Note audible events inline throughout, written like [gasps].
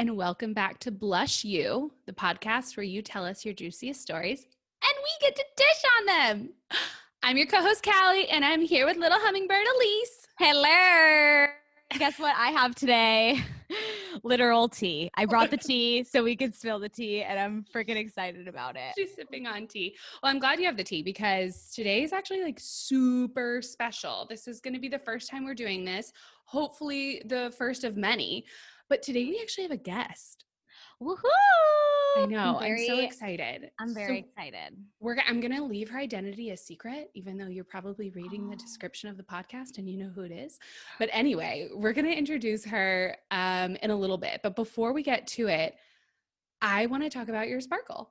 and welcome back to Blush You, the podcast where you tell us your juiciest stories and we get to dish on them. I'm your co host, Callie, and I'm here with little hummingbird Elise. Hello. Guess what I have today? [laughs] Literal tea. I brought the [laughs] tea so we could spill the tea, and I'm freaking excited about it. She's sipping on tea. Well, I'm glad you have the tea because today is actually like super special. This is going to be the first time we're doing this, hopefully, the first of many. But today we actually have a guest. Woohoo! I know. I'm, very, I'm so excited. I'm very so excited. We're I'm going to leave her identity a secret, even though you're probably reading oh. the description of the podcast and you know who it is. But anyway, we're going to introduce her um, in a little bit. But before we get to it, I want to talk about your sparkle.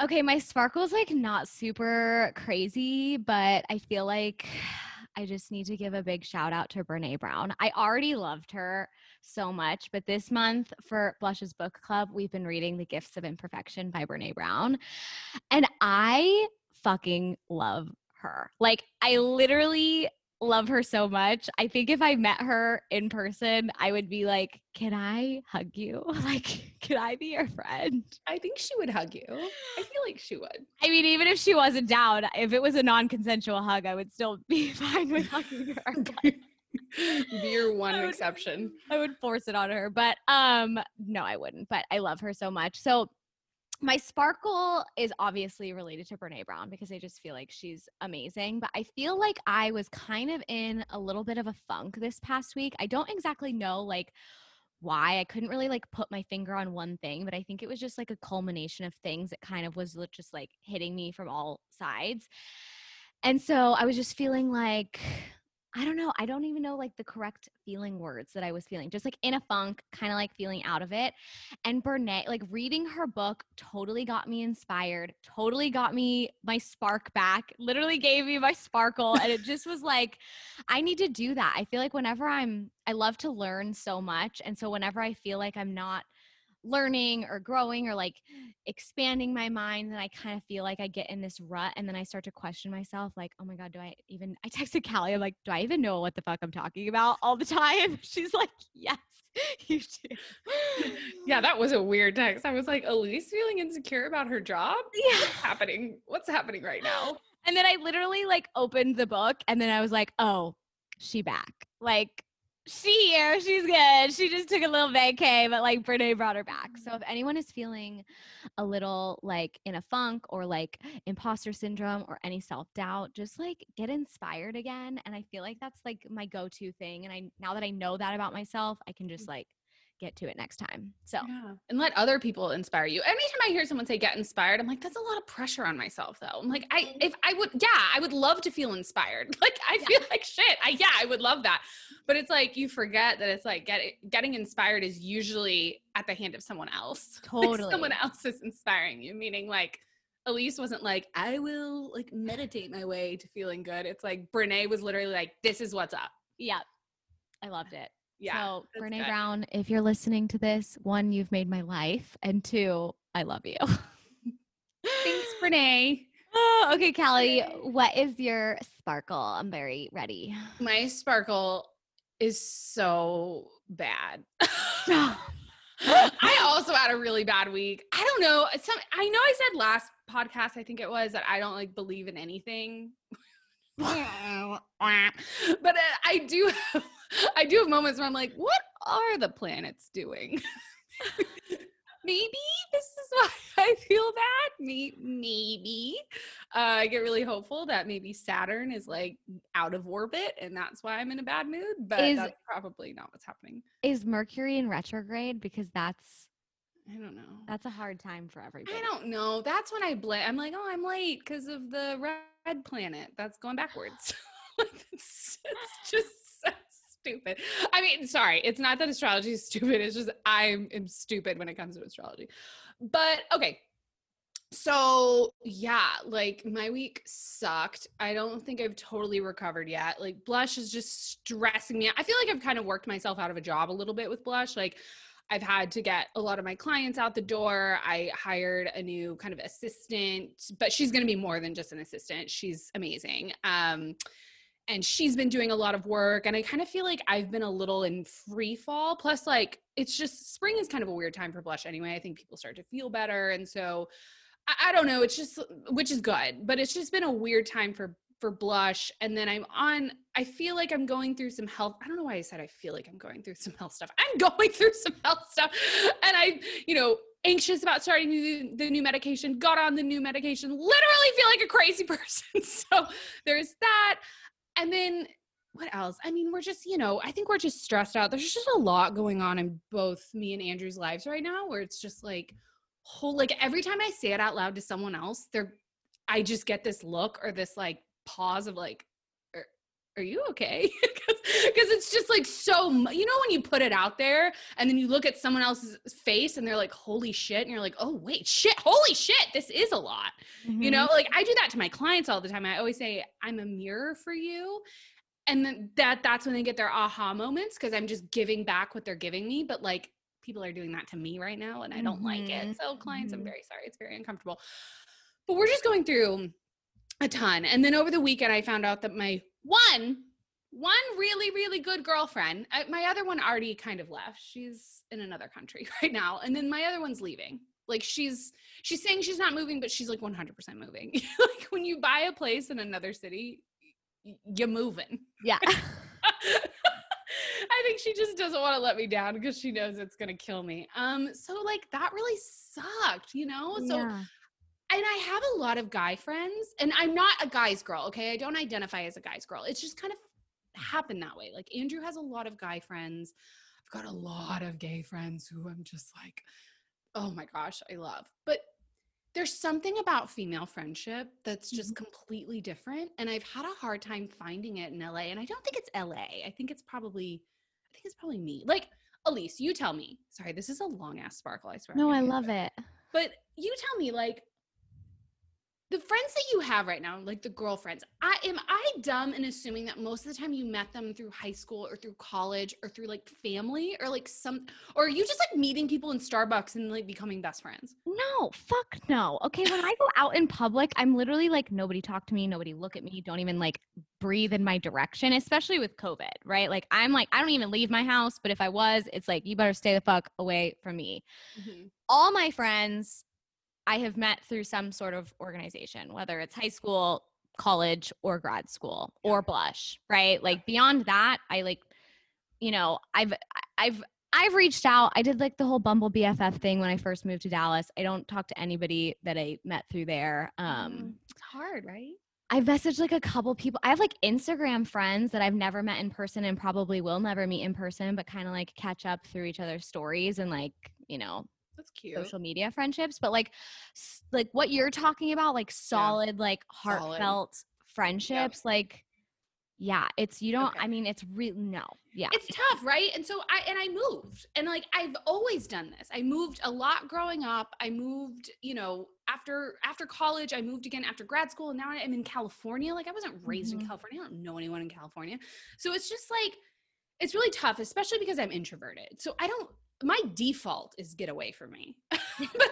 Okay, my sparkle's like not super crazy, but I feel like I just need to give a big shout out to Brene Brown. I already loved her so much. But this month for Blushes Book Club, we've been reading The Gifts of Imperfection by Brene Brown. And I fucking love her. Like, I literally love her so much. I think if I met her in person, I would be like, "Can I hug you? [laughs] Like, can I be your friend?" I think she would hug you. I feel like she would. I mean, even if she wasn't down, if it was a non-consensual hug, I would still [laughs] be fine with hugging her. [laughs] be your one I would, exception. I would force it on her, but um no, I wouldn't. But I love her so much. So my sparkle is obviously related to Brene Brown because I just feel like she's amazing. But I feel like I was kind of in a little bit of a funk this past week. I don't exactly know like why I couldn't really like put my finger on one thing, but I think it was just like a culmination of things that kind of was just like hitting me from all sides. And so I was just feeling like I don't know. I don't even know like the correct feeling words that I was feeling. Just like in a funk, kind of like feeling out of it. And Brene, like reading her book totally got me inspired, totally got me my spark back, literally gave me my sparkle. and it just was like, I need to do that. I feel like whenever I'm, I love to learn so much. And so whenever I feel like I'm not learning or growing or like expanding my mind then i kind of feel like i get in this rut and then i start to question myself like oh my god do i even i texted [laughs] callie i'm like do i even know what the fuck i'm talking about all the time? [laughs] She's like yes [laughs] you do. Yeah that was a weird text. I was like elise feeling insecure about her job? Yeah. What's happening? What's happening right now? And then i literally like opened the book and then i was like oh she back. Like she here, she's good. She just took a little vacay, but like Brene brought her back. So if mm-hmm. anyone is feeling a little like in a funk or like imposter syndrome or any self-doubt, just like get inspired again. And I feel like that's like my go-to thing. And I now that I know that about myself, I can just mm-hmm. like get to it next time. So, yeah. and let other people inspire you. Anytime I hear someone say get inspired, I'm like, that's a lot of pressure on myself though. I'm like, I, if I would, yeah, I would love to feel inspired. [laughs] Like, I yeah. feel [laughs] like shit. I, yeah, I would love that. But it's like, you forget that it's like getting, getting inspired is usually at the hand of someone else. Totally. [laughs] Like someone else is inspiring you, meaning like, Elise wasn't like, I will like meditate my way to feeling good. It's like Brene was literally like, this is what's up. Yeah. I loved it. Yeah. So, Brene good. Brown, if you're listening to this, one, you've made my life, and two, I love you. Thanks, [laughs] Brene. Oh, okay, Callie, what is your sparkle? I'm very ready. My sparkle is so bad. [laughs] [laughs] I also had a really bad week. I don't know. Some I know I said last podcast, I think it was, that I don't like believe in anything. but uh, I do have [laughs] I do have moments where I'm like, what are the planets doing? [laughs] maybe this is why [laughs] I feel bad. Me, maybe. Uh, I get really hopeful that maybe Saturn is like out of orbit and that's why I'm in a bad mood, but is, that's probably not what's happening. Is Mercury in retrograde? Because that's I don't know. That's a hard time for everybody. I don't know. That's when I blame. I'm like, oh, I'm late because of the red planet that's going backwards. it's, it's just stupid. I mean, sorry, it's not that astrology is stupid. It's just I am stupid when it comes to astrology. But okay. So, yeah, like my week sucked. I don't think I've totally recovered yet. Like blush is just stressing me. out. I feel like I've kind of worked myself out of a job a little bit with blush. Like I've had to get a lot of my clients out the door. I hired a new kind of assistant, but she's going to be more than just an assistant. She's amazing. Um and she's been doing a lot of work and i kind of feel like i've been a little in free fall plus like it's just spring is kind of a weird time for blush anyway i think people start to feel better and so I, I don't know it's just which is good but it's just been a weird time for for blush and then i'm on i feel like i'm going through some health i don't know why i said i feel like i'm going through some health stuff i'm [laughs] going through some health stuff and i you know anxious about starting the, the new medication got on the new medication literally feel like a crazy [laughs] person so there's that and then what else? I mean, we're just, you know, I think we're just stressed out. There's just a lot going on in both me and Andrew's lives right now where it's just like whole like every time I say it out loud to someone else, they're I just get this look or this like pause of like are, you okay? [laughs] Because it's just like so you know when you put it out there and then you look at someone else's face and they're like holy shit and you're like, "Oh, wait, shit. Holy shit. This is a lot." Mm-hmm. You know, like I do that to my clients all the time. I always say, "I'm a mirror for you." And then that that's when they get their aha moments because I'm just giving back what they're giving me, but like people are doing that to me right now and I don't mm-hmm. like it. Mm-hmm. So clients, mm-hmm. I'm very sorry. It's very uncomfortable. But we're just going through a ton. And then over the weekend, I found out that my one, one really, really good girlfriend, my other one already kind of left. She's in another country [laughs] right now. And then my other one's leaving. Like she's she's saying she's not moving, but she's like 100% moving. [laughs] like when you buy a place in another city, you're moving. Yeah. [laughs] I think she just doesn't want to let me down because she knows it's gonna kill me. Um, so like that really sucked, you know? So yeah and I have a lot of guy friends, and I'm not a guy's girl, okay? I don't identify as a guy's girl. It's just kind of happened that way. Like Andrew has a lot of guy friends. I've got a lot of gay friends who I'm just like, oh my gosh, I love. But there's something about female friendship that's just mm-hmm. completely different. And I've had a hard time finding it in LA. And I don't think it's LA. I think it's probably, I think it's probably me. Like, Elise, you tell me. Sorry, this is a long ass sparkle, I swear. No, I love it. But you tell me, like, the friends that you have right now, like the girlfriends, I am I dumb in assuming that most of the time you met them through high school or through college or through like family or like some or are you just like meeting people in Starbucks and like becoming best friends? No, fuck no. Okay, when I go out in public, I'm literally like nobody talk to me, nobody look at me, don't even like breathe in my direction, especially with COVID, right? Like I'm like I don't even leave my house, but if I was, it's like you better stay the fuck away from me. Mm-hmm. All my friends I have met through some sort of organization, whether it's high school, college, or grad school, or blush, right? Like beyond that, I like, you know, I've I've I've reached out. I did like the whole Bumble BFF thing when I first moved to Dallas. I don't talk to anybody that I met through there. Um, mm, it's hard, right? I've messaged like a couple people. I have like Instagram friends that I've never met in person and probably will never meet in person, but kind of like catch up through each other's stories and like, you know, that's cute. Social media friendships, but like like what you're talking about like solid like heartfelt solid. friendships yep. like yeah, it's you don't okay. I mean it's really no. Yeah. It's tough, right? And so I and I moved. And like I've always done this. I moved a lot growing up. I moved, you know, after after college, I moved again after grad school and now I'm in California. Like I wasn't raised in mm-hmm. California. I don't know anyone in California. So it's just like it's really tough, especially because I'm introverted. So I don't my default is get away from me. [laughs] but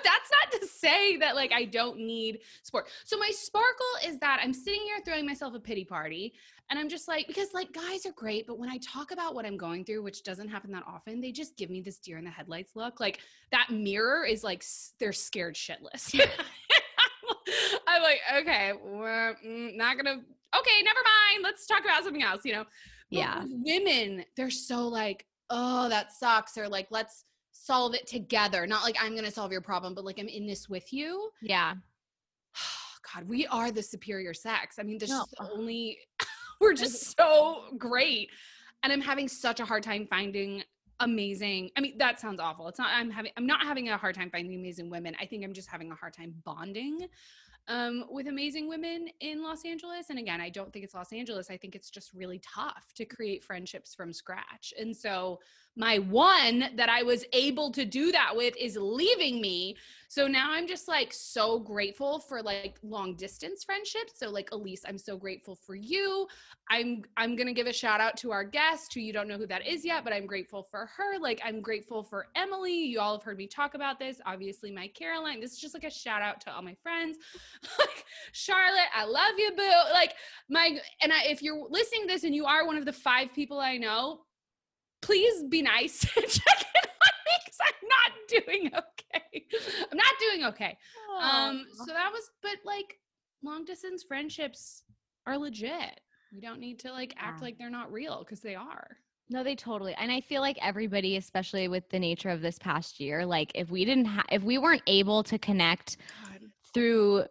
that's not to say that like I don't need sport. So my sparkle is that I'm sitting here throwing myself a pity party and I'm just like because like guys are great, but when I talk about what I'm going through, which doesn't happen that often, they just give me this deer in the headlights look. Like that mirror is like they're scared shitless. [laughs] I'm like, okay, we're mm, not gonna. Okay, never mind. Let's talk about something else. You know. But yeah. Women, they're so like, oh, that sucks, or like, let's solve it together. Not like I'm going to solve your problem, but like I'm in this with you. Yeah. [sighs] God, we are the superior sex. I mean, there's no. [laughs] just only, we're just so great. And I'm having such a hard time finding amazing. I mean, that sounds awful. It's not, I'm having, I'm not having a hard time finding amazing women. I think I'm just having a hard time bonding um, with amazing women in Los Angeles. And again, I don't think it's Los Angeles. I think it's just really tough to create friendships from scratch. And so my one that I was able to do that with is leaving me. So now I'm just like so grateful for like long distance friendships. So like Elise, I'm so grateful for you. I'm I'm going to give a shout out to our guest who you don't know who that is yet, but I'm grateful for her. Like I'm grateful for Emily. You all have heard me talk about this. Obviously my Caroline. This is just like a shout out to all my friends. [laughs] like Charlotte, I love you boo. Like my and I, if you're listening to this and you are one of the five people I know, please be nice [laughs] and check in on me because I'm not doing okay. I'm not doing okay. Um, so that was, but like long distance friendships are legit. We don't need to like act Yeah. like they're not real because they are. No, they totally. And I feel like everybody, especially with the nature of this past year, like if we didn't have, if we weren't able to connect God. through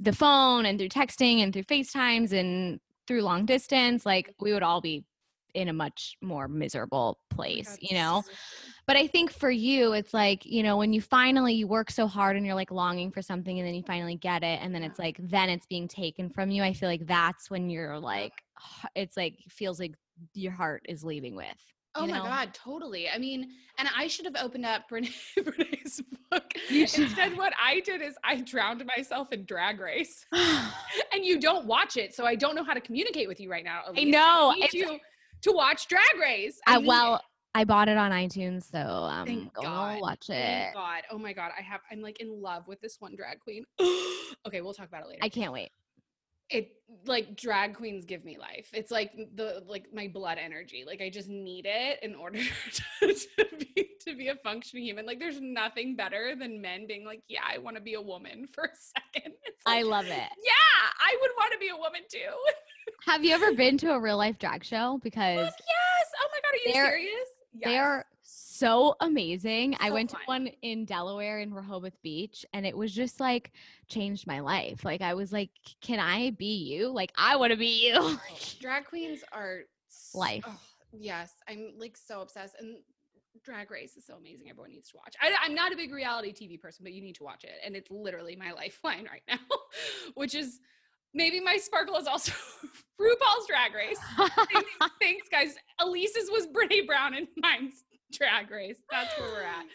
the phone and through texting and through FaceTimes and through long distance, like we would all be in a much more miserable Oh place, God, you know? But I think for you, it's like, you know, when you finally you work so hard and you're like longing for something and then you finally get it and then it's like then it's being taken from you. I feel like that's when you're like it's like feels like your heart is leaving with. Oh you my know? God, totally. I mean, and I should have opened up Brene, [laughs] Brene's book. Instead, what I did is I drowned myself in drag race. [sighs] and you don't watch it, so I don't know how to communicate with you right now. Elise. know, need it's- you to watch Drag Race. I, it. well, I bought it on iTunes, so um, Thank going God. watch Thank it. God. Oh my God. I have. I'm like in love with this one drag queen. [gasps] okay, we'll talk about it later. I can't wait. It like drag queens give me life. It's like the like my blood energy. Like I just need it in [laughs] order to, to be to be a functioning human. Like there's nothing better than men being like, yeah, I want to be a woman for a second. [laughs] It's I love it. yeah, I would want to be a woman too. [laughs] Have you ever been to a real life drag show? Because Fuck yes. Oh my god, are you serious? They are so amazing. I went fun. to one in Delaware in Rehoboth Beach and it was just like changed my life. Like I was like, can I be you? Like I want to be you. [laughs] Oh, drag queens are Life. oh, yes, I'm like so obsessed, and Drag Race is so amazing. Everyone needs to watch. I, I'm not a big reality TV person, but you need to watch it, and it's literally my [laughs] lifeline right now, [laughs] which is maybe my sparkle is also RuPaul's Drag Race. Thanks, thanks, guys. Elise's was Brittany Brown, and mine's [laughs] Drag Race. That's where we're at.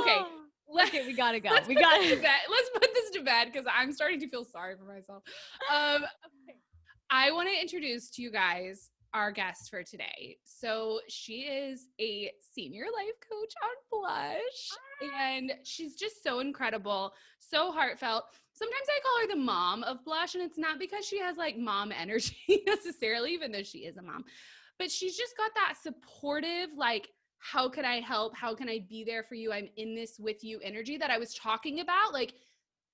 Okay, Let- okay, we gotta go. We got this to bed. Let's put this to bed because I'm starting to feel sorry for myself. Um, [laughs] okay. I want to introduce to you guys our guest for today. So she is a senior life coach on Blush, and she's just so incredible, so heartfelt. Sometimes I call her the mom of Blush, and it's not because she has like mom [laughs] energy necessarily, even though she is a mom, but she's just got that supportive, like, how can I help? How can I be there for you? I'm in this with you energy that I was talking about. Like,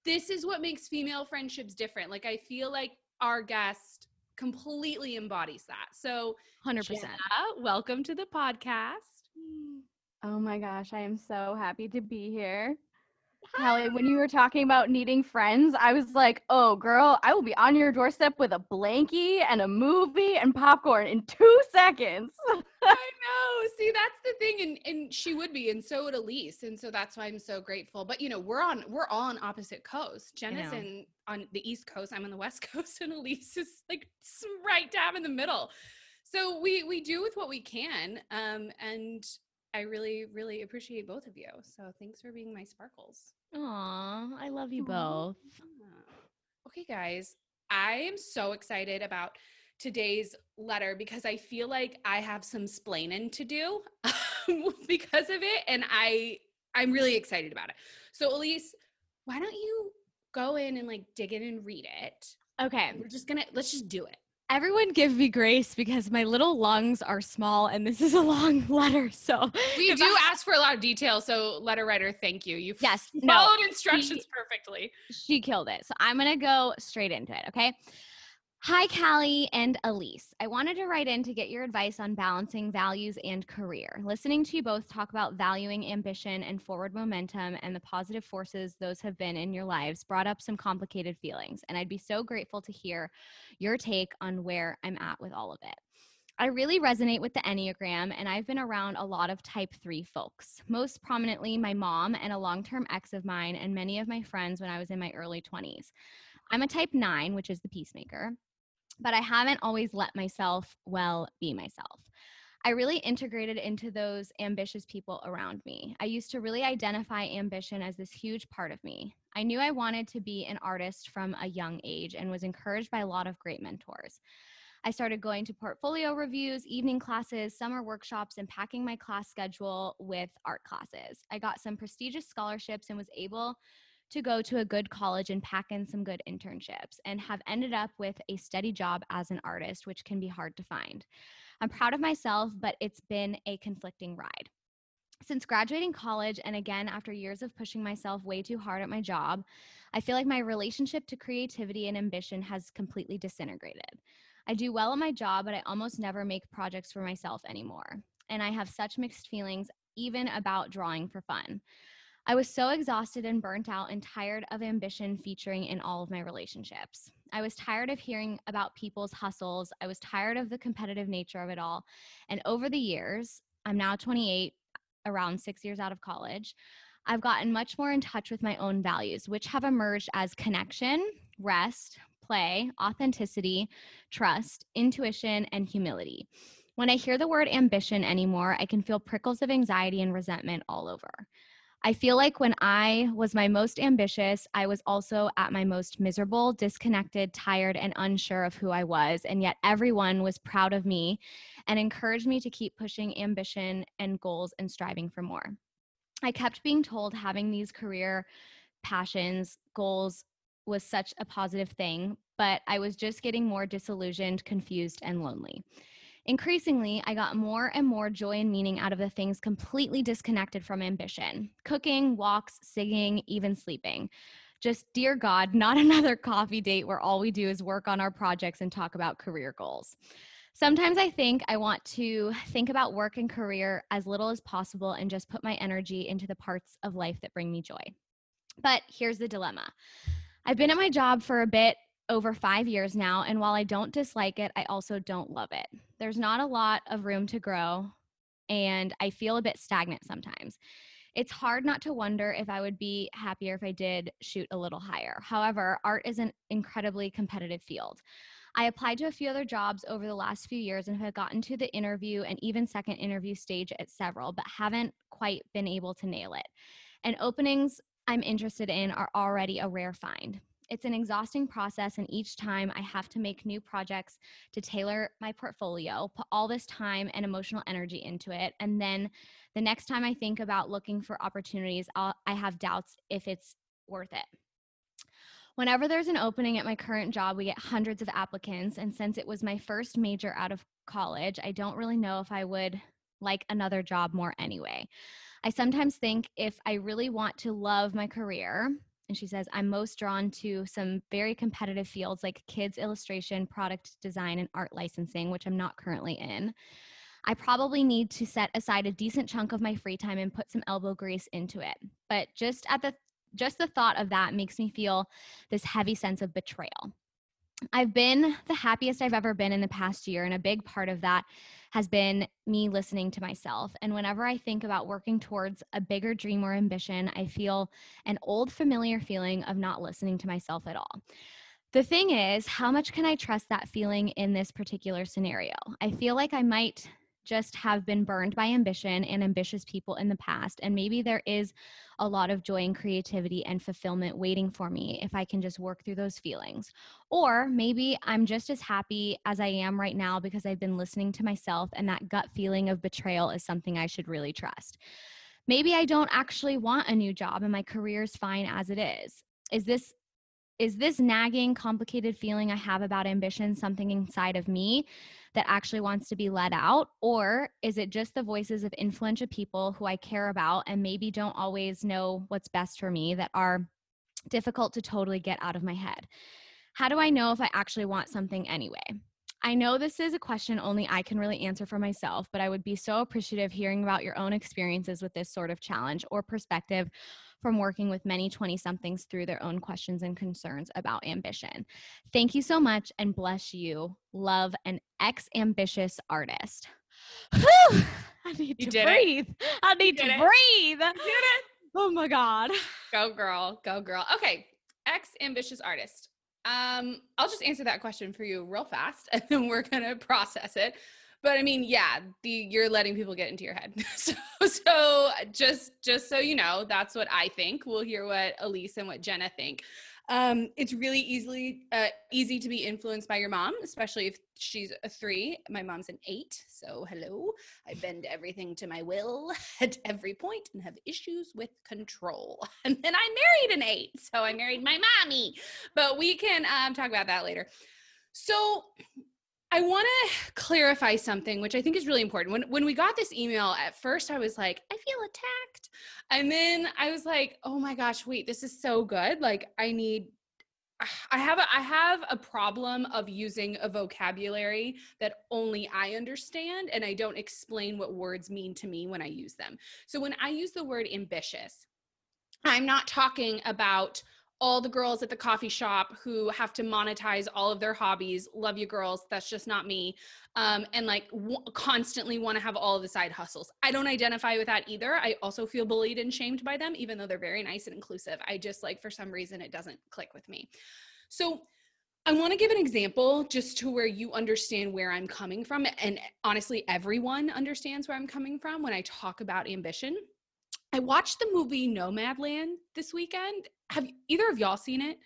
this is what makes female friendships different. Like, I feel like our guest completely embodies that. So, 100%. Jenna, welcome to the podcast. Oh my gosh, I am so happy to be here. Hallie, when you were talking about needing friends, I was like, oh, girl, I will be on your doorstep with a blankie and a movie and popcorn in two seconds. I [laughs] know. See, that's the thing, and and she would be, and so would Elise, and so that's why I'm so grateful. But you know, we're on we're on opposite coasts. Jenna's know. in on the East Coast. I'm on the West [laughs] Coast, and Elise is like right dab in the middle. So we we do with what we can, um, and I really really appreciate both of you. So thanks for being my sparkles. Aw, I love you both. Okay, guys, I am so excited about today's letter because I feel like I have some splaining to do [laughs] because of it, and I I'm really excited about it. So, Elise, why don't you go in and like dig in and read it? Okay. We're just gonna let's just do it. Everyone give me grace because my little lungs are small and this is a long [laughs] letter. So We do I- ask for a lot of detail, so letter writer, thank you. You Yes, no, followed instructions perfectly. she killed it. So I'm going to go straight into it. Okay. Hi, Callie and Elise. I wanted to write in to get your advice on balancing values and career. Listening to you both talk about valuing ambition and forward momentum and the positive forces those have been in your lives brought up some complicated feelings. And I'd be so grateful to hear your take on where I'm at with all of it. I really resonate with the Enneagram, and I've been around a lot of type 3 folks, most prominently my mom and a long term ex of mine, and many of my friends when I was in my early 20s. I'm a type 9, which is the peacemaker, but I haven't always let myself, well, be myself. I really integrated into those ambitious people around me. I used to really identify ambition as this huge part of me. I knew I wanted to be an artist from a young age and was encouraged by a lot of great mentors. I started going to portfolio reviews, evening classes, summer workshops, and packing my class schedule with art classes. I got some prestigious scholarships and was able to go to a good college and pack in some good internships and have ended up with a steady job as an artist, which can be hard to find. I'm proud of myself, but it's been a conflicting ride. Since graduating college and again after years of pushing myself way too hard at my job, I feel like my relationship to creativity and ambition has completely disintegrated. I do well at my job, but I almost never make projects for myself anymore. And I have such mixed feelings, even about drawing for fun. I was so exhausted and burnt out and tired of ambition featuring in all of my relationships. I was tired of hearing about people's hustles. I was tired of the competitive nature of it all. And over the years, I'm now 28, around six years out of college, I've gotten much more in touch with my own values, which have emerged as connection, rest, play, authenticity, trust, intuition, and humility. When I hear the word ambition anymore, I can feel prickles of anxiety and resentment all over. I feel like when I was my most ambitious, I was also at my most miserable, disconnected, tired, and unsure of who I was. And yet everyone was proud of me and encouraged me to keep pushing ambition and goals and striving for more. I kept being told having these career passions, goals was such a positive thing, but I was just getting more disillusioned, confused, and lonely. Increasingly, I got more and more joy and meaning out of the things completely disconnected from ambition cooking, walks, singing, even sleeping. Just, dear God, [laughs] not another coffee date where all we do is work on our projects and talk about career goals. Sometimes I think I want to think about work and career as little as possible and just put my energy into the parts of life that bring me joy. But here's the dilemma I've been at my job for a bit over five years now. And while I don't dislike it, I also don't love it. There's not a lot of room to grow, and I feel a bit stagnant sometimes. It's hard not to wonder if I would be happier if I did shoot a little higher. However, art is an incredibly competitive field. I applied to a few other jobs over the last few years and have gotten to the interview and even second interview stage at several, but haven't quite been able to nail it. And openings I'm interested in are already a rare find. It's an exhausting process, and each time I have to make new projects to tailor my portfolio, put all this time and emotional energy into it. And then the next time I think about looking for opportunities, I'll, I have doubts if it's worth it. Whenever there's an opening at my current job, we get hundreds of applicants. And since it was my first major out of college, I don't really know if I would like another job more anyway. I sometimes think if I really want to love my career, and she says, I'm most drawn to some very competitive fields like kids illustration, product design, and art licensing, which I'm not currently in. I probably need to set aside a decent chunk of my free time and put some elbow grease into it. But just at the just the thought of that makes me feel this heavy sense of betrayal. I've been the happiest I've ever been in the past year. And a big part of that has been me listening to myself. And whenever I think about working towards a bigger dream or ambition, I feel an old familiar feeling of not listening to myself at all. The thing is, how much can I trust that feeling in this particular scenario? I feel like I might just have been burned by ambition and ambitious people in the past. And maybe there is a lot of joy and creativity and fulfillment waiting for me if I can just work through those feelings. Or maybe I'm just as happy as I am right now because I've been listening to myself and that gut feeling of betrayal is something I should really trust. Maybe I don't actually want a new job and my career is fine as it is. Is this is this nagging complicated feeling I have about ambition something inside of me that actually wants to be let out? Or is it just the voices of influential people who I care about and maybe don't always know what's best for me that are difficult to totally get out of my head? How do I know if I actually want something anyway? I know this is a question only I can really answer for myself, but I would be so appreciative hearing about your own experiences with this sort of challenge or perspective from working with many 20 somethings through their own questions and concerns about ambition. Thank you so much and bless you. Love an ex ambitious artist. Whew, I need You to did it. breathe. I need to it. breathe. Did it. Oh my God. Go girl, go girl. Okay, ex ambitious artist. Um, I'll just answer that question for you real fast, [laughs] and then we're gonna process it. But I mean, yeah, the you're letting people get into your head. [laughs] so, so just just so you know, that's what I think. We'll hear what Elise and what Jenna think. Um, it's really easily uh, easy to be influenced by your mom, especially if she's a three. My mom's an eight, so hello. I bend everything to my will [laughs] at every point and have issues with control. [laughs] And then I married an eight, so I married my mommy. But we can um, talk about that later. So I want to clarify something, which I think is really important. When when we got this email, at first I was like, I feel attacked, and then I was like, oh my gosh, wait, this is so good. Like I need, I have a I have a problem of using a vocabulary that only I understand, and I don't explain what words mean to me when I use them. So when I use the word ambitious, I'm not talking about all the girls at the coffee shop who have to monetize all of their hobbies. Love you, girls. That's just not me. Um, and like w- constantly want to have all of the side hustles. I don't identify with that either. I also feel bullied and shamed by them, even though they're very nice and inclusive. I just like, for some reason, it doesn't click with me. So, I want to give an example just to where you understand where I'm coming from. And honestly, everyone understands where I'm coming from when I talk about ambition. I watched the movie Nomadland this weekend. Have either of y'all seen it?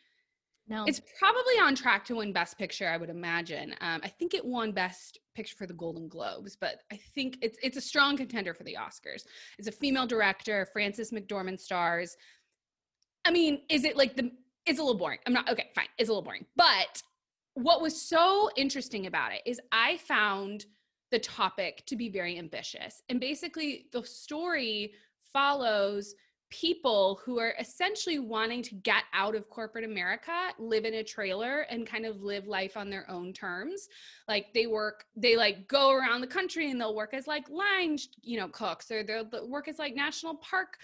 No. It's probably on track to win Best Picture, I would imagine. Um, I think it won Best Picture for the Golden Globes, but I think it's it's a strong contender for the Oscars. It's a female director, Frances McDormand stars. I mean, is it like the? It's a little boring. I'm not okay. Fine, it's a little boring. But what was so interesting about it is I found the topic to be very ambitious, and basically the story follows people who are essentially wanting to get out of corporate America, live in a trailer and kind of live life on their own terms. Like they work, they like go around the country and they'll work as like line, you know, cooks or they'll work as like national park,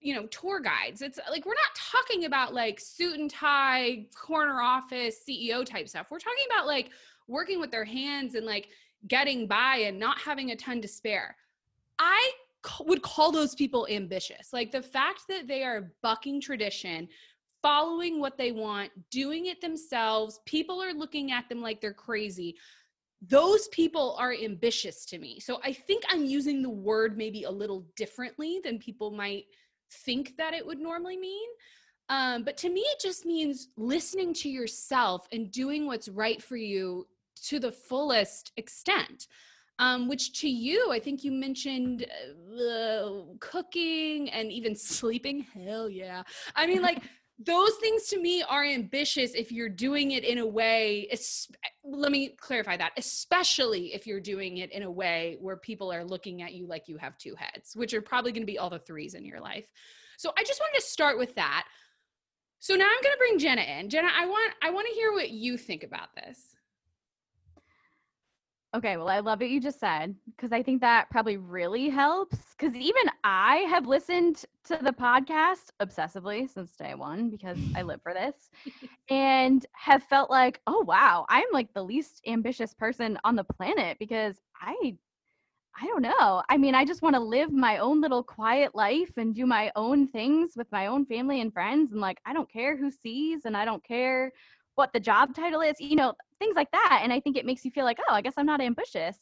you know, tour guides. It's like we're not talking about like suit and tie, corner office, CEO type stuff. We're talking about like working with their hands and like getting by and not having a ton to spare. I would call those people ambitious. Like the fact that they are bucking tradition, following what they want, doing it themselves, people are looking at them like they're crazy. Those people are ambitious to me. So I think I'm using the word maybe a little differently than people might think that it would normally mean. Um, but to me, it just means listening to yourself and doing what's right for you to the fullest extent um, which to you, I think you mentioned uh, cooking and even sleeping. Hell yeah. I mean, like, [laughs] those things to me are ambitious if you're doing it in a way let me clarify that especially if you're doing it in a way where people are looking at you like you have two heads which are probably going to be all the threes in your life so i just wanted to start with that so now i'm going to bring jenna in jenna i want i want to hear what you think about this Okay, well, I love what you just said because I think that probably really helps. Because even I have listened to the podcast obsessively since day one because I live for this [laughs] and have felt like, oh, wow, I'm like the least ambitious person on the planet because I. I don't know. I mean, I just want to live my own little quiet life and do my own things with my own family and friends. And like, I don't care who sees and I don't care what the job title is, you know, things like that. And I think it makes you feel like, oh, I guess I'm not ambitious.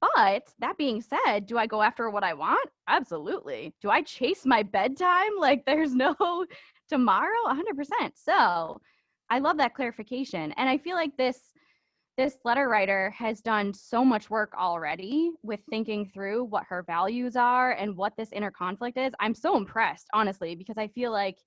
But that being said, do I go after what I want? Absolutely. Do I chase my bedtime [laughs] like there's no [laughs] tomorrow? 100%. So I love that clarification. And I feel like this this letter writer has done so much work already with thinking through what her values are and what this inner conflict is. I'm so impressed, honestly, because I feel like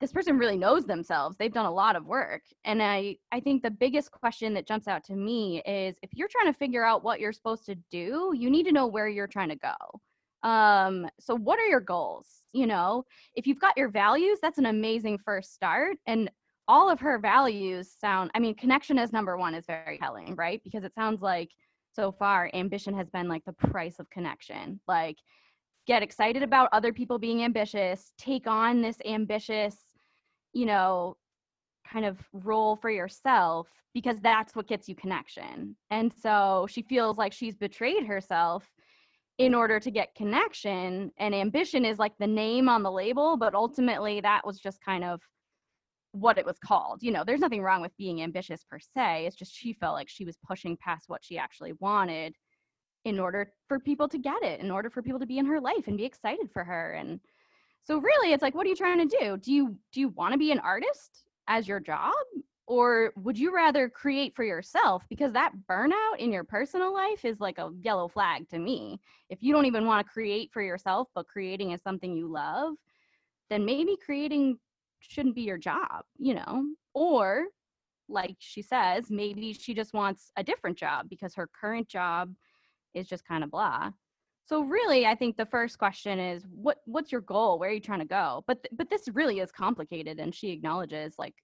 this person really knows themselves they've done a lot of work and i i think the biggest question that jumps out to me is if you're trying to figure out what you're supposed to do you need to know where you're trying to go. Um so what are your goals? You know if you've got your values that's an amazing first start and all of her values sound i mean connection as number one is very telling right? Because it sounds like so far ambition has been like the price of connection. Like get excited about other people being ambitious take on this ambitious you know, kind of role for yourself because that's what gets you connection. And so she feels like she's betrayed herself in order to get connection and ambition is like the name on the label but ultimately that was just kind of what it was called. You know, there's nothing wrong with being ambitious per se. It's just she felt like she was pushing past what she actually wanted in order for people to get it, in order for people to be in her life and be excited for her. And so really it's like what are you trying to do? Do you do you want to be an artist as your job? Or would you rather create for yourself? Because that burnout in your personal life is like a yellow flag to me. If you don't even want to create for yourself, but creating is something you love, then maybe creating shouldn't be your job, you know? Or like she says, maybe she just wants a different job because her current job is just kind of blah. So really, I think the first question is what what's your goal? Where are you trying to go? But th- but this really is complicated and she acknowledges like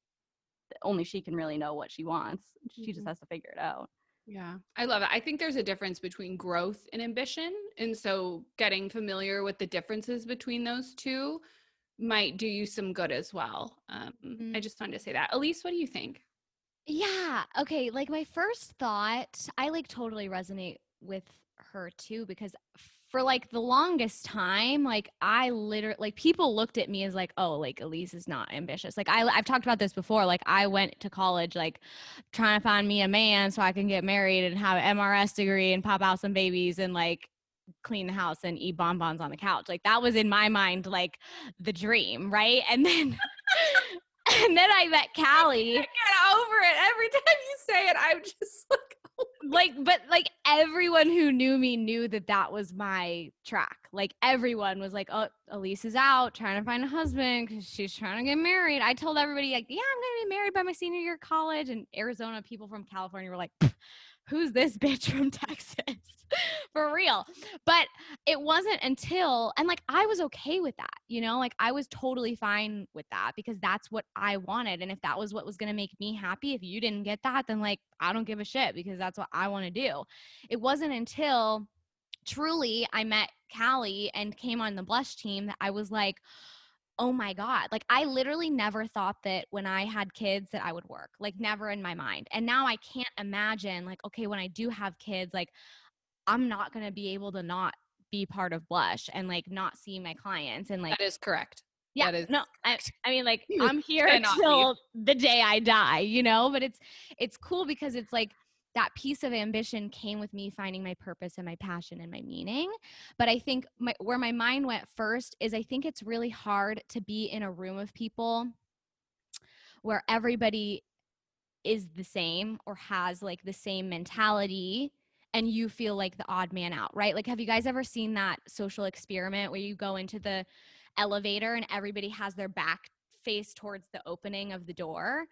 only she can really know what she wants. She just Mhm. has to figure it out. Yeah, I love it. I think there's a difference between growth and ambition. And so getting familiar with the differences between those two might do you some good as well. Um, I Mm. just wanted to say that. Elise, what do you think? Yeah. Okay. Like my first thought, I like totally resonate with her too because for like the longest time, like I literally like people looked at me as like, oh, like Elise is not ambitious. Like I I've talked about this before. Like I went to college like trying to find me a man so I can get married and have an MRS degree and pop out some babies and like clean the house and eat bonbons on the couch. Like that was in my mind like the dream, right? And then [laughs] and then I met [laughs] Callie I Get over it. Every time you say it, I'm just like, like but like everyone who knew me knew that that was my track. Like everyone was like oh elise is out trying to find a husband because she's trying to get married. I told everybody like yeah i'm gonna be married by my senior year of college. And arizona people from california were like "Pff, who's this [laughs] bitch from texas? For real. But it wasn't until and like i was okay with that you know? Like i was totally fine with that because that's what i wanted and if that was what was going to make me happy if you didn't get that then like i don't give a shit because that's what i want to do. It wasn't until truly i met callie and came on the blush team that i was like oh my god like i literally never thought that when i had kids that i would work like never in my mind and now i can't imagine like okay when i do have kids like i'm not going to be able to not be part of blush and like not see my clients and like that is correct. yeah that is no I, I mean like i'm here until the day i die you know but it's it's cool because it's like that piece of ambition came with me finding my purpose and my passion and my meaning. But i think my, where my mind went first is i think it's really hard to be in a room of people where everybody is the same or has like the same mentality and you feel like the odd man out right? Like have you guys ever seen that social experiment where you go into the elevator and everybody has their back face towards the opening of the door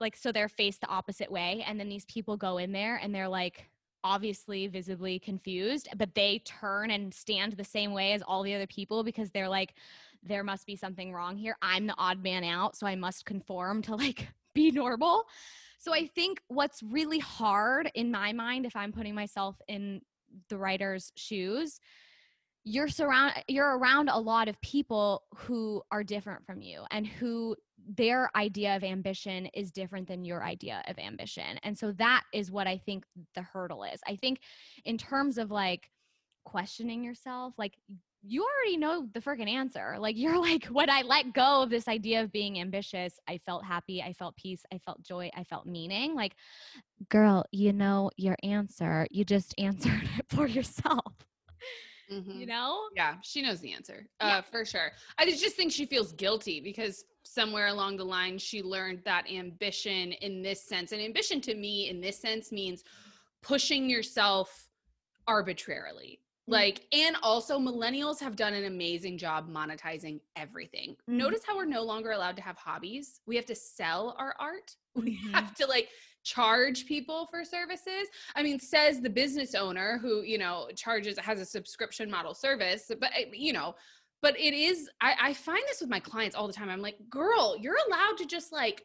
like so they're faced the opposite way and then these people go in there and they're like obviously visibly confused but they turn and stand the same way as all the other people because they're like there must be something wrong here. I'm the odd man out so i must conform to like [laughs] be normal. So i think what's really hard in my mind if i'm putting myself in the writer's shoes you're surround you're around a lot of people who are different from you and who their idea of ambition is different than your idea of ambition. And so that is what i think the hurdle is. I think in terms of like questioning yourself like you already know the freaking answer. Like [laughs] you're like when i let go of this idea of being ambitious i felt happy i felt peace i felt joy i felt meaning. Like girl you know your answer. You just [laughs] answered it for yourself Mhm. you know Yeah, she knows the answer Yeah. uh, for sure. I just think she feels guilty because somewhere along the line she learned that ambition in this sense, and ambition to me in this sense means pushing yourself arbitrarily. Mm. Like, and also millennials have done an amazing job monetizing everything. Mhm. Notice how we're no longer allowed to have hobbies. We have to sell our art. [laughs] We Mhm. have to like charge people for services. I mean, says the business owner who, you know, charges, has a subscription model service, but, uh, you know, but it is, I, I find this with my clients all the time. I'm like, girl, you're allowed to just like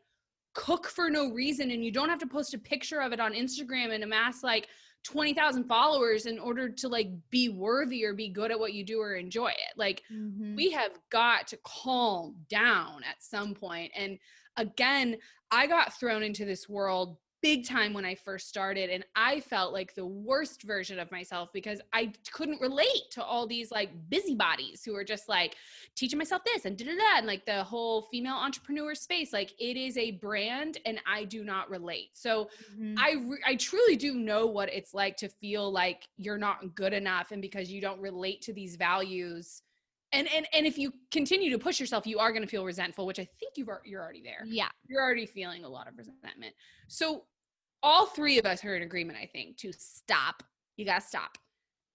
cook for no reason and you don't have to post a picture of it on Instagram and amass like 20,000 followers in order to like be worthy or be good at what you do or enjoy it. Like, Mhm. we have got to calm down at some point and again i got thrown into this world big time when I first started. And I felt like the worst version of myself because I couldn't relate to all these like busybodies who are just like teaching myself this and da da da. And like the whole female entrepreneur space, like it is a brand and I do not relate. So Mhm. I, re- I truly do know what it's like to feel like you're not good enough. And because you don't relate to these values, and, and, and if you continue to push yourself, you are going to feel resentful, which I think you've, you're already there yeah. you're already feeling a lot of resentment. So all three of us are in agreement, I think, to stop. You gotta stop.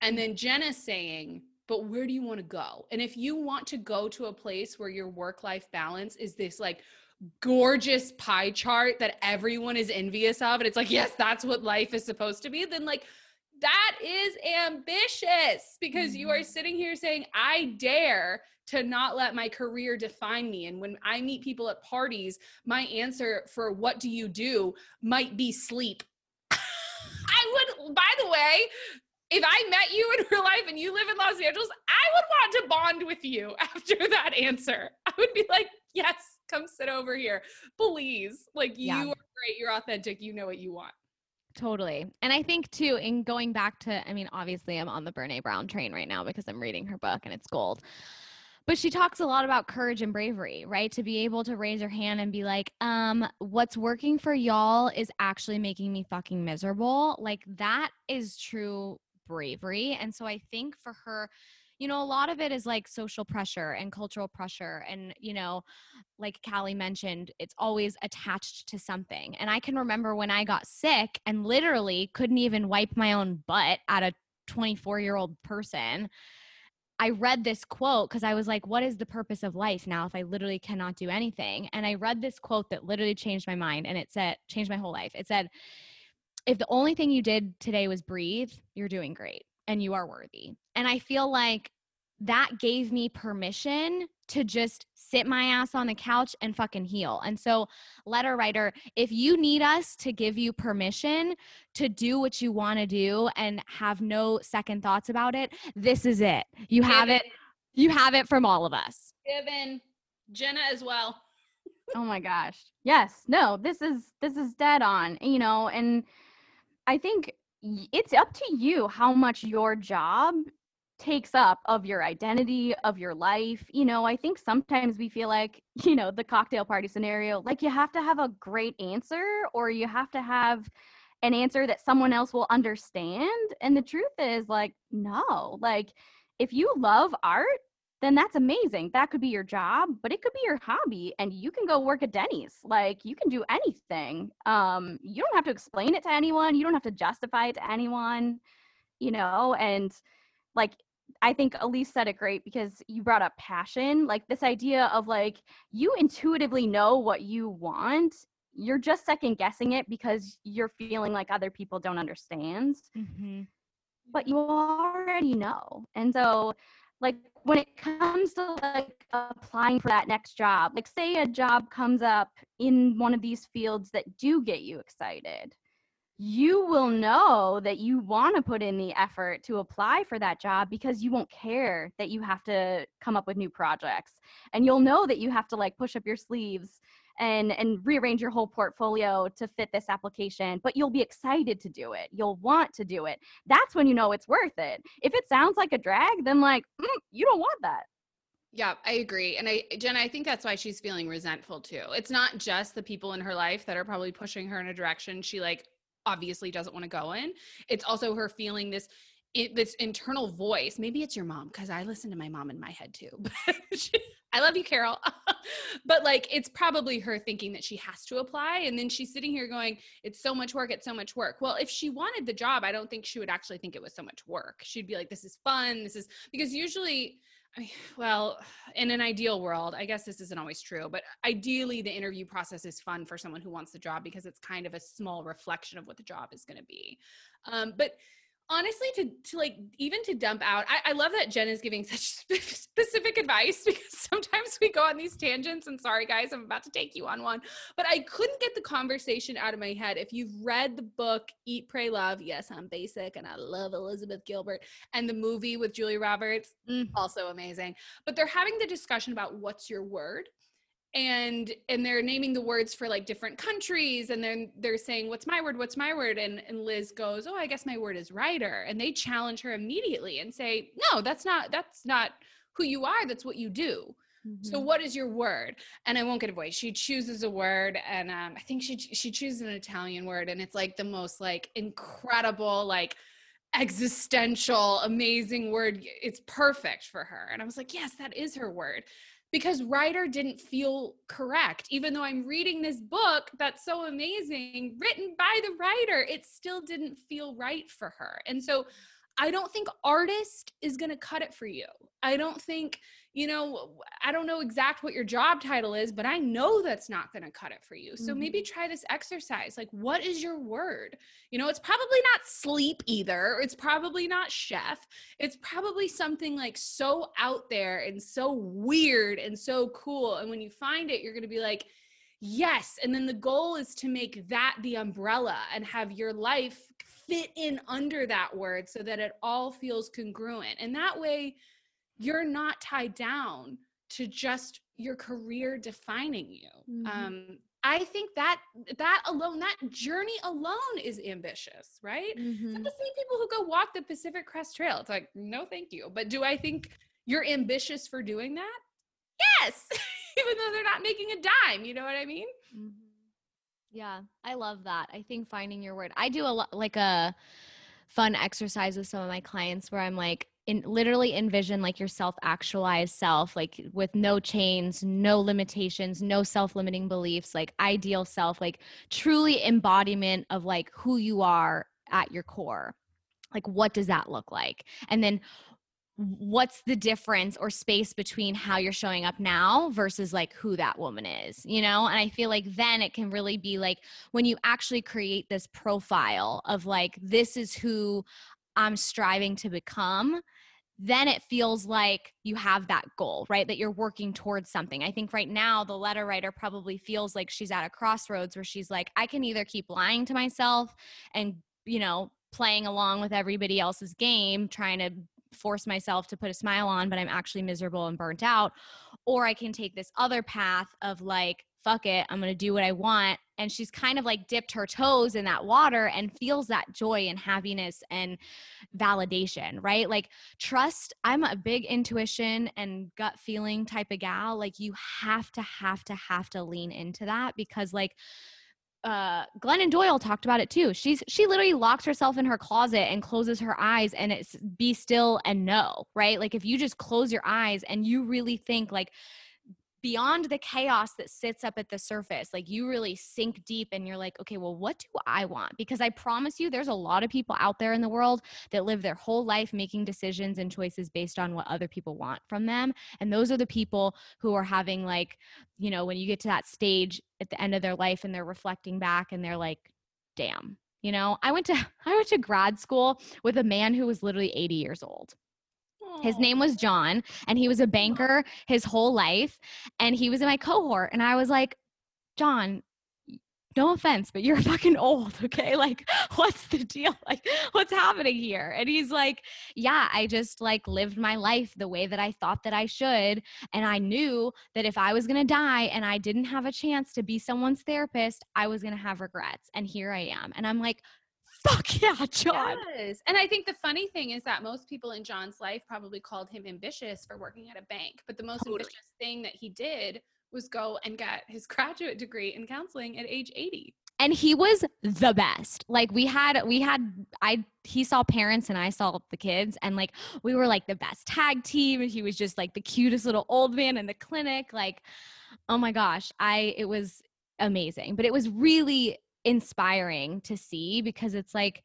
And then Jenna's saying, but where do you want to go? And if you want to go to a place where your work-life balance is this like gorgeous pie chart that everyone is envious of, and it's like, yes, that's what life is supposed to be, then like that is ambitious because you are mm-hmm. sitting here saying, I dare to not let my career define me. And when I meet people at parties, my answer for what do you do might be sleep. [laughs] I would, by the way, if I met you in [laughs] real life and you live in Los Angeles, I would want to bond with you [laughs] after that answer. I would be like, yes, come sit over here, please. Like, you Yeah. are great, you're authentic, you know what you want. Totally. And I think too, in going back to, I mean, obviously I'm on the Brene Brown train right now because I'm reading her book and it's gold. But she talks a lot about courage and bravery, right? To be able to raise your hand and be like, um, what's working for y'all is actually making me fucking miserable. Like that is true bravery. And so I think for her, you know, a lot of it is like social pressure and cultural pressure. And, you know, like Callie mentioned, it's always attached to something. And I can remember when I got sick and literally couldn't even wipe my own butt at a 24 year old person. I read this quote because I was like, what is the purpose of life now if I literally cannot do anything? And I read this quote that literally changed my mind and it said, changed my whole life. It said, if the only thing you did today was breathe, you're doing great and you are worthy. And I feel like that gave me permission to just sit my ass on the couch and fucking heal. And so, letter writer, if you need us to give you permission to do what you want to do and have no second thoughts about it, this is it. You have it. You have it from all of us. Given Jenna as well. [laughs] oh my gosh yes no this is this is dead on you know and i think it's up to you how much your job takes up of your identity of your life you know i think sometimes we feel like [laughs] you know the cocktail party scenario like you have to have a great answer or you have to have an answer that someone else will understand and the truth is like no like if you love art then that's amazing. That could be your job, but it could be your hobby and you can go work at Denny's. Like you can do anything. Um you don't have to explain it to anyone. You don't have to justify it to anyone, you know, and like I think Elise said it great because you brought up passion, like this idea of like you intuitively know what you want. You're just second guessing it because you're feeling like other people don't understand Mm-hmm. but you already know. And so, like, when it comes to like applying for that next job, like, say a job comes up in one of these fields that do get you excited, you will know that you want to put in the effort to apply for that job because you won't care that you have to come up with new projects. And you'll know that you have to like push up your sleeves and and rearrange your whole portfolio to fit this application but you'll be excited to do it you'll want to do it that's when you know it's worth it if it sounds like a drag then like mm, you don't want that Yeah, I agree. And I, Jenna, I think that's why she's feeling resentful too. It's not just the people in her life that are probably pushing her in a direction she like obviously doesn't want to go in. It's also her feeling this it, this internal voice. Maybe it's your mom because I listen to my mom in my head too. [laughs] I love you, Carol. [laughs] but like, it's probably her thinking that she has to apply, and then she's sitting here going, "It's so much work. It's so much work." Well, if she wanted the job, I don't think she would actually think it was so much work. She'd be like, "This is fun. This is because usually." [sighs] Well, [sighs] in an ideal world, I guess this isn't always true, but ideally the interview process is fun for someone who wants the job because it's kind of a small reflection of what the job is going to be. Um, but honestly, to to like even to dump out, I, I love that Jen is giving such [laughs] spe- specific advice [laughs] because sometimes we go on these tangents. And sorry, guys, I'm about to take you on one, but I couldn't get the conversation out of my head. If you've read the book Eat, Pray, Love, yes, I'm basic and I love Elizabeth Gilbert, and the movie with Julia Roberts, Mm. also amazing. But they're having the discussion about what's your word. And and they're naming the words for like different countries and then they're saying what's my word? What's my word? And and liz goes oh i guess my word is writer. And they challenge her immediately and say no that's not that's not who you are that's what you do. So Mhm. what is your word? And i won't get a voice. She chooses a word and um, i think she she chooses an italian word and it's like the most like incredible like existential amazing word. It's perfect for her. And i was like yes that is her word because writer didn't feel correct. Even though i'm reading this book that's so amazing written by the writer it still didn't feel right for her. And so i don't think artist is going to cut it for you. I don't think you know i don't know exact what your job title is but i know that's not going to cut it for you. So maybe mm-hmm. try this exercise. Like what is your word? You know it's probably not sleep either. It's probably not chef. It's probably something like so out there and so weird and so cool. And when you find it you're going to be like yes. And then the goal is to make that the umbrella and have your life fit in under that word so that it all feels congruent. And that way you're not tied down to just your career defining you. Mhm. um i think that that alone that journey alone is ambitious right? It's Mhm. the same people who go walk the pacific crest trail. It's like no thank you. But do i think you're ambitious for doing that? Yes [laughs] even though they're not making a dime you know what i mean? Mhm. Yeah, I love that. I think finding your word. I do a lot like a fun exercise with some of my clients where I'm like in literally envision like your self actualized self like with no chains, no limitations, no self-limiting beliefs, like ideal self, like truly embodiment of like who you are at your core. Like what does that look like? And then what's the difference or space between how you're showing up now versus like who that woman is, you know? And I feel like then it can really be like when you actually create this profile of like, this is who I'm striving to become, then it feels like you have that goal, right? That you're working towards something. I think right now the letter writer probably feels like she's at a crossroads where she's like, I can either keep lying to myself and, you know, playing along with everybody else's game, trying to force myself to put a smile on, but I'm actually miserable and burnt out. Or I can take this other path of like, fuck it, I'm gonna do what I want. And she's kind of like dipped her toes in that water and feels that joy and happiness and validation, right? Like, trust, I'm a big intuition and gut feeling type of gal. Like, you have to, have to, have to lean into that because, like, uh Glennon Doyle talked about it too. She's she literally locks herself in her closet and closes her eyes and it's be still and know, right? Like if you just close your eyes and you really think like beyond the chaos that sits up at the surface, like you really sink deep and you're like, okay, well, what do I want? Because I promise you, there's a lot of people out there in the world that live their whole life making decisions and choices based on what other people want from them. And those are the people who are having, like, you know, when you get to that stage at the end of their life and they're reflecting back and they're like, damn. You know, I went to [laughs] I went to grad school with a man who was literally 80 years old. His name was John, and he was a banker his whole life. And he was in my cohort. And I was like, John, no offense, but you're [laughs] fucking old, okay? Like, [laughs] what's the deal? [laughs] Like, what's happening here? And he's like, Yeah, I just like lived my life the way that I thought that I should. And I knew that if I was gonna die and I didn't have a chance to be someone's therapist, I was gonna have regrets. And here I am. And I'm like, Fuck yeah, John. Yes. And I think the funny thing is that most people in John's life probably called him ambitious for working at a bank. But the most Totally. ambitious thing that he did was go and get his [laughs] graduate degree in counseling at age 80. and he was the best like we had we had i he saw parents and i saw the kids and like we were like the best tag team and he was just like the cutest little old man in the clinic like oh my gosh i it was amazing but it was really inspiring to see because it's like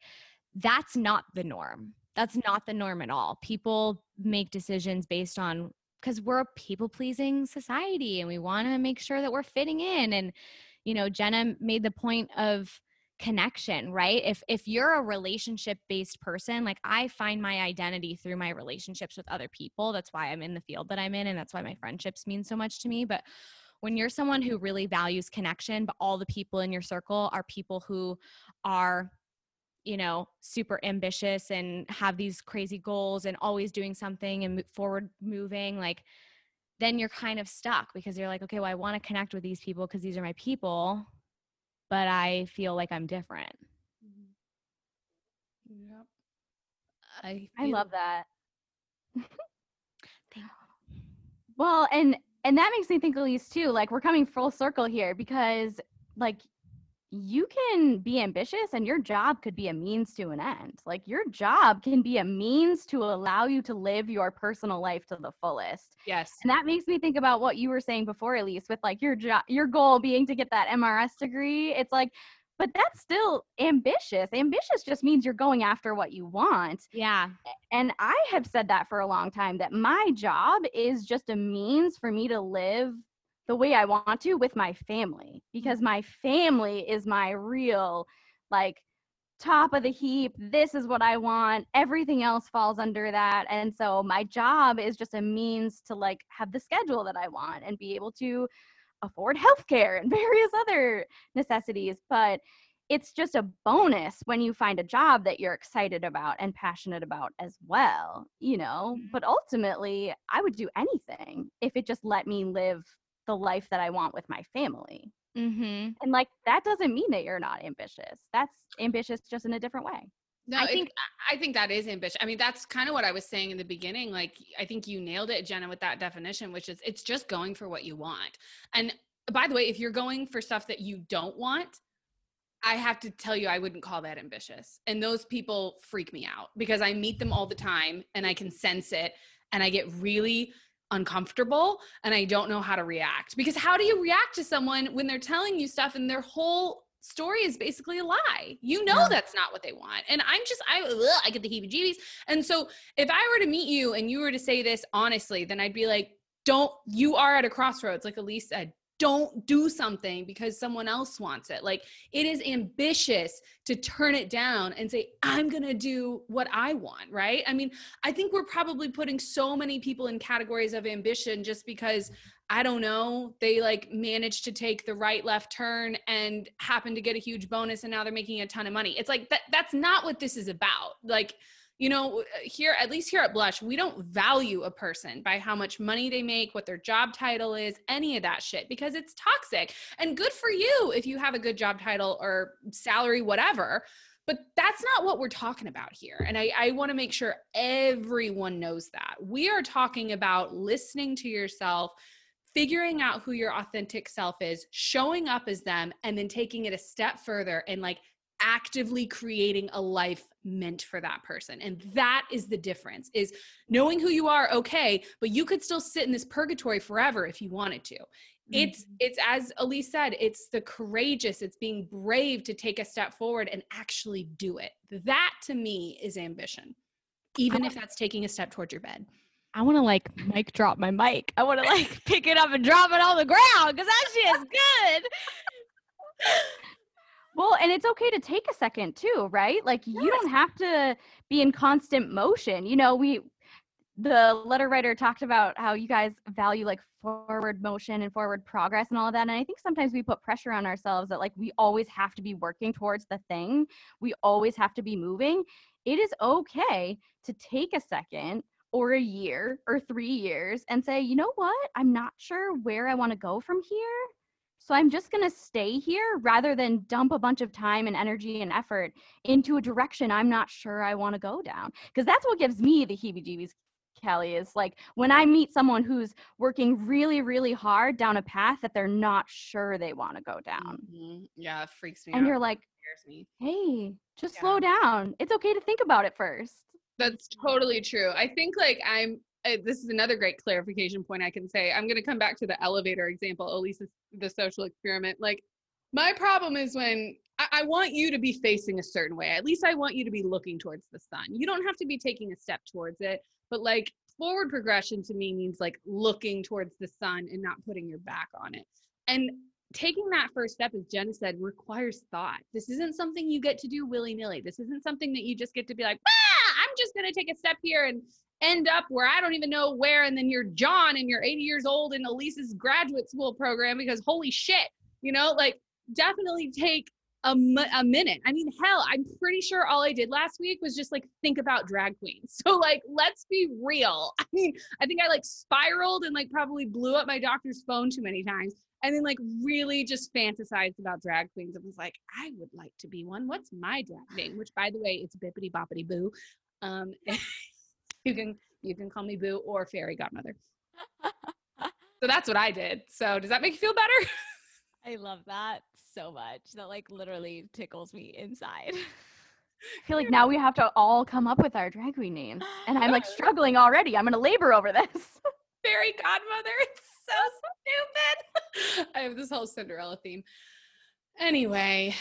that's not the norm. That's not the norm at all. People make decisions based on because we're a people pleasing society and we want to make sure that we're fitting in and you know jenna made the point of connection right? If if you're a relationship based person like i find my identity through my relationships with other people. That's why i'm in the field that i'm in and that's why my friendships mean so much to me but when you're someone who really values connection but all the people in your circle are people who are you know super ambitious and have these crazy goals and always doing something and forward moving like then you're kind of stuck because you're like, okay, well, I want to connect with these people because these are my people, but I feel like I'm different. Mm-hmm. Yep. I I love that. [laughs] Thank- Well, and and that makes me think, Elise, too. Like we're coming full circle here because, like, you can be ambitious, and your job could be a means to an end. Like your job can be a means to allow you to live your personal life to the fullest. Yes. And that makes me think about what you were saying before, Elise, with like your job, your goal being to get that MRS degree. It's like, but that's still ambitious. Ambitious just means you're going after what you want. Yeah. And I have said that for a long time that my job is just a means for me to live the way I want to with my family mm. because my family is my real, like, top of the heap. This is what I want. Everything else falls under that. And so my job is just a means to, like, have the schedule that I want and be able to afford healthcare and [laughs] various other necessities. But it's just a bonus when you find a job that you're excited about and passionate about as well, you know. But ultimately, I would do anything if it just let me live the life that I want with my family. Mm-hmm. And like that doesn't mean that you're not ambitious. That's ambitious just in a different way. No, I think I think that is ambitious. I mean, that's kind of what I was saying in the beginning. Like, I think you nailed it, Jenna, with that definition, which is it's just going for what you want. And by the way, if you're going for stuff that you don't want, I have to tell you, I wouldn't call that ambitious. And those people freak me out because I meet them all the time and I can sense it and I get really uncomfortable and I don't know how to react. Because how do you react to someone when they're telling you stuff and their whole story is basically a lie? You know Yeah. that's not what they want. And I'm just I ugh, I get the heebie-jeebies. And so if I were to meet you and you were to say this honestly, then I'd be like, don't you are at a crossroads like Elise said. Don't do something because someone else wants it. Like it is ambitious to turn it down and say, I'm going to do what I want, right? I mean, I think we're probably putting so many people in categories of ambition just because I don't know, they like managed to take the right left turn and happen to get a huge bonus and now they're making a ton of money. It's like that that's not what this is about. Like, you know, here at least here at Blush, we don't value a person by how much money they make, what their job title is, any of that shit because it's toxic. And good for you if you have a good job title or salary whatever but that's not what we're talking about here. And I, I want to make sure everyone knows that. We are talking about listening to yourself, figuring out who your authentic self is, showing up as them, and then taking it a step further and like actively creating a life meant for that person. And that is the difference is knowing who you are okay but you could still sit in this purgatory forever if you wanted to. It's mm-hmm. it's as elise said it's the courageous it's being brave to take a step forward and actually do it. That to me is ambition even if that's taking a step towards your bed I want to like mic drop my mic. I want to like [laughs] pick it up and drop it on the ground because that shit is good. [laughs] Well, and it's okay to take a second too, right? Like you don't have to be in constant motion. You know, we the letter writer talked about how you guys value like forward motion and forward progress and all of that. And I think sometimes we put pressure on ourselves that like we always have to be working towards the thing. We always have to be moving. It is okay to take a second or a year or 3 years and say, "You know what? I'm not sure where I want to go from here." So I'm just going to stay here rather than dump a bunch of time and energy and effort into a direction I'm not sure I want to go down. Because that's what gives me the heebie jeebies, Kelly, is like when I meet someone who's working really, really hard down a path that they're not sure they want to go down. Mhm. yeah it freaks me And out And you're like, me hey, just Yeah. slow down. It's okay to think about it first. That's totally true. I think like I'm. Uh, this is another great clarification point I can say. I'm going to come back to the elevator example, Elise's the social experiment. Like my problem is when I, I want you to be facing a certain way. At least I want you to be looking towards the sun. You don't have to be taking a step towards it, but like forward progression to me means like looking towards the sun and not putting your back on it. And taking that first step, as Jen said, requires thought. This isn't something you get to do willy nilly. This isn't something that you just get to be like, ah, just going to take a step here and end up where I don't even know where. And then you're John and you're 80 years old in Elise's graduate school program because holy shit, you know, like definitely take a, a minute. I mean, hell, I'm pretty sure all I did last week was just like think about drag queens. [laughs] So like, let's be real. [laughs] I mean, I think I like spiraled and like probably blew up my doctor's phone too many times. And then like really just fantasized about drag queens. and was like, I would like to be one. What's my drag name? Which by the way, it's Bippity Boppity Boo. Um, [laughs] you can you can call me Boo or Fairy Godmother. [laughs] So that's what I did. So does that make you feel better? [laughs] I love that so much. That like literally tickles me inside. I feel like now we have to all come up with our drag queen names. And I'm like struggling already. I'm gonna labor over this. Fairy Godmother. It's so stupid. I have this whole Cinderella theme. Anyway,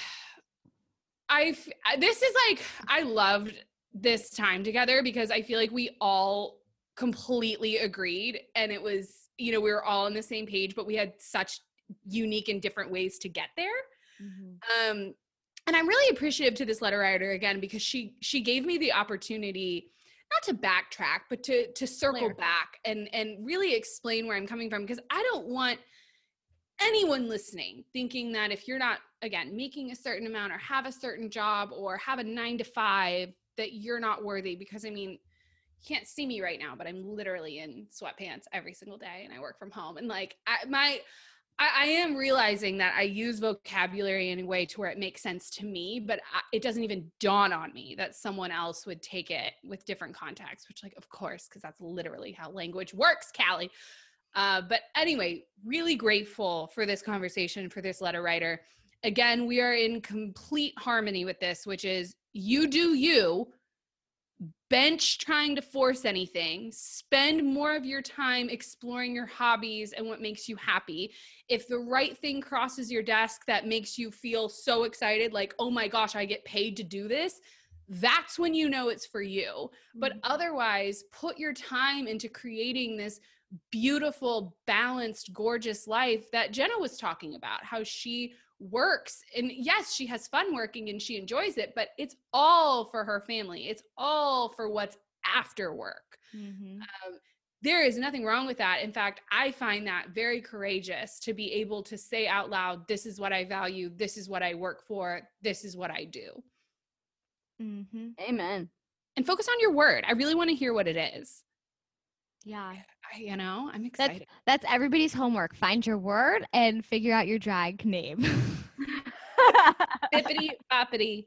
I this is like I loved this time together because I feel like we all completely agreed and it was you know we were all on the same page but we had such unique and different ways to get there um and i'm really appreciative to this letter writer again because she she gave me the opportunity not to backtrack but to to circle Clarify. back and and really explain where i'm coming from because i don't want anyone listening thinking that if you're not again making a certain amount or have a certain job or have a 9 to 5 that you're not worthy because i mean you can't see me right now but i'm literally in sweatpants every single day and i work from home and like I, my I, I am realizing that I use vocabulary in a way to where it makes sense to me, but I, it doesn't even dawn on me that someone else would take it with different contexts, which, like, of course, because that's literally how language works, Callie. Uh, but anyway, really grateful for this conversation, for this letter writer. Again, we are in complete harmony with this, which is you do you, bench trying to force anything, spend more of your time exploring your hobbies and what makes you happy. If the right thing crosses your desk that makes you feel so excited, like, oh my gosh, I get paid to do this, that's when you know it's for you. But mm-hmm. otherwise, put your time into creating this beautiful, balanced, gorgeous life that Jenna was talking about, how she works. And yes, she has fun working and she enjoys it, but it's all for her family. It's all for what's after work. Mhm. Um, there is nothing wrong with that. In fact, I find that very courageous to be able to say out loud, this is what I value, this is what I work for, this is what I do. Mhm. Amen. And focus on your word. I really want to hear what it is. Yeah. I, you know, I'm That's excited. that's everybody's homework. Find your word and figure out your drag name. [laughs] Bippity boppity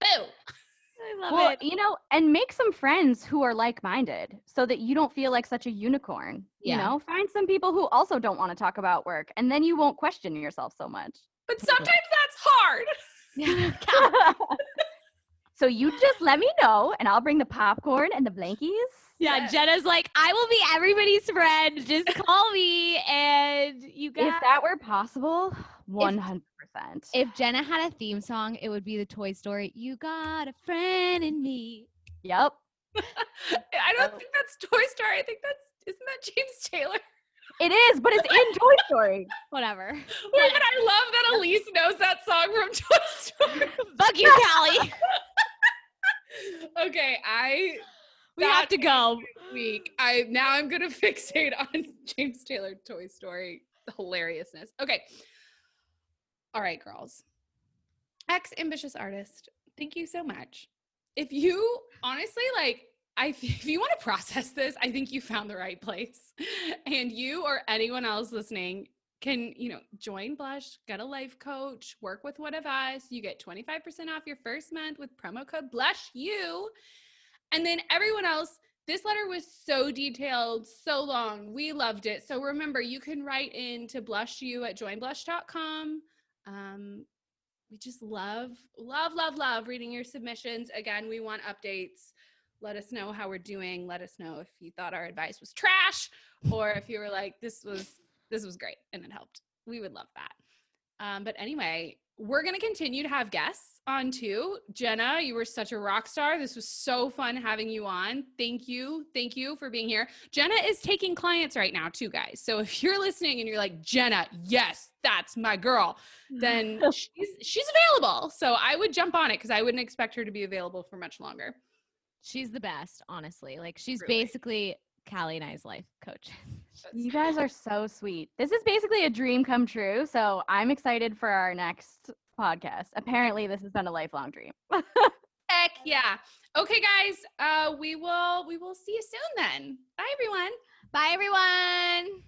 boo. I love well, it. you know, and make some friends who are like-minded so that you don't feel like such a unicorn. Yeah. You know, find some people who also don't want to talk about work and then you won't question yourself so much. But sometimes that's hard. [laughs] Yeah. [laughs] so you just let me know and I'll bring the popcorn and the blankies. Yeah, Yes. Jenna's like, I will be everybody's friend. Just call me and you guys. If that were possible, 100%. If Jenna had a theme song, it would be the Toy Story. You got a friend in me. yep. [laughs] I don't Oh. think that's Toy Story. I think that's isn't that James Taylor? It is, but it's in Toy Story. [laughs] Whatever. Wait, but I love that Elise knows that song from [laughs] Toy Story. Fuck you, Callie. okay, I We have to go. week. I now I'm gonna [laughs] fixate on [laughs] James Taylor Toy Story hilariousness. Okay. All right, girls. Ex ambitious artist, thank you so much. If you honestly like I [laughs] if you want to process this, I think you found the right place. And you or anyone else listening can, you know, join Blush, get a life coach, work with one of us. You get 25% off your first month with promo code Blush You. And then everyone else, this letter was so detailed, so long. We loved it. So remember, you can write in to blush you at joinblush.com. Um, we just love, love, love, love reading your submissions. Again, we want updates. Let us know how we're doing. Let us know if you thought our advice was trash or if you were like, this was this was great and it helped. We would love that. Um, but anyway, we're going to continue to have guests on too. Jenna, you were such a rock star. This was so fun having you on. Thank you. Thank you for being here. Jenna is taking clients right now too, guys. So if you're listening and you're like, Jenna, yes, that's my girl, mm. then she's she's available. So I would jump on it because I wouldn't expect her to be available for much longer. She's the best, honestly. Like she's Truly. basically Callie and I's life coach. [laughs] You guys are so sweet. This is basically a dream come true. So I'm excited for our next podcast. Apparently, this has been a lifelong dream. Heck yeah. Okay, guys. Uh, we will we will see you soon then. Bye, everyone. Bye, everyone.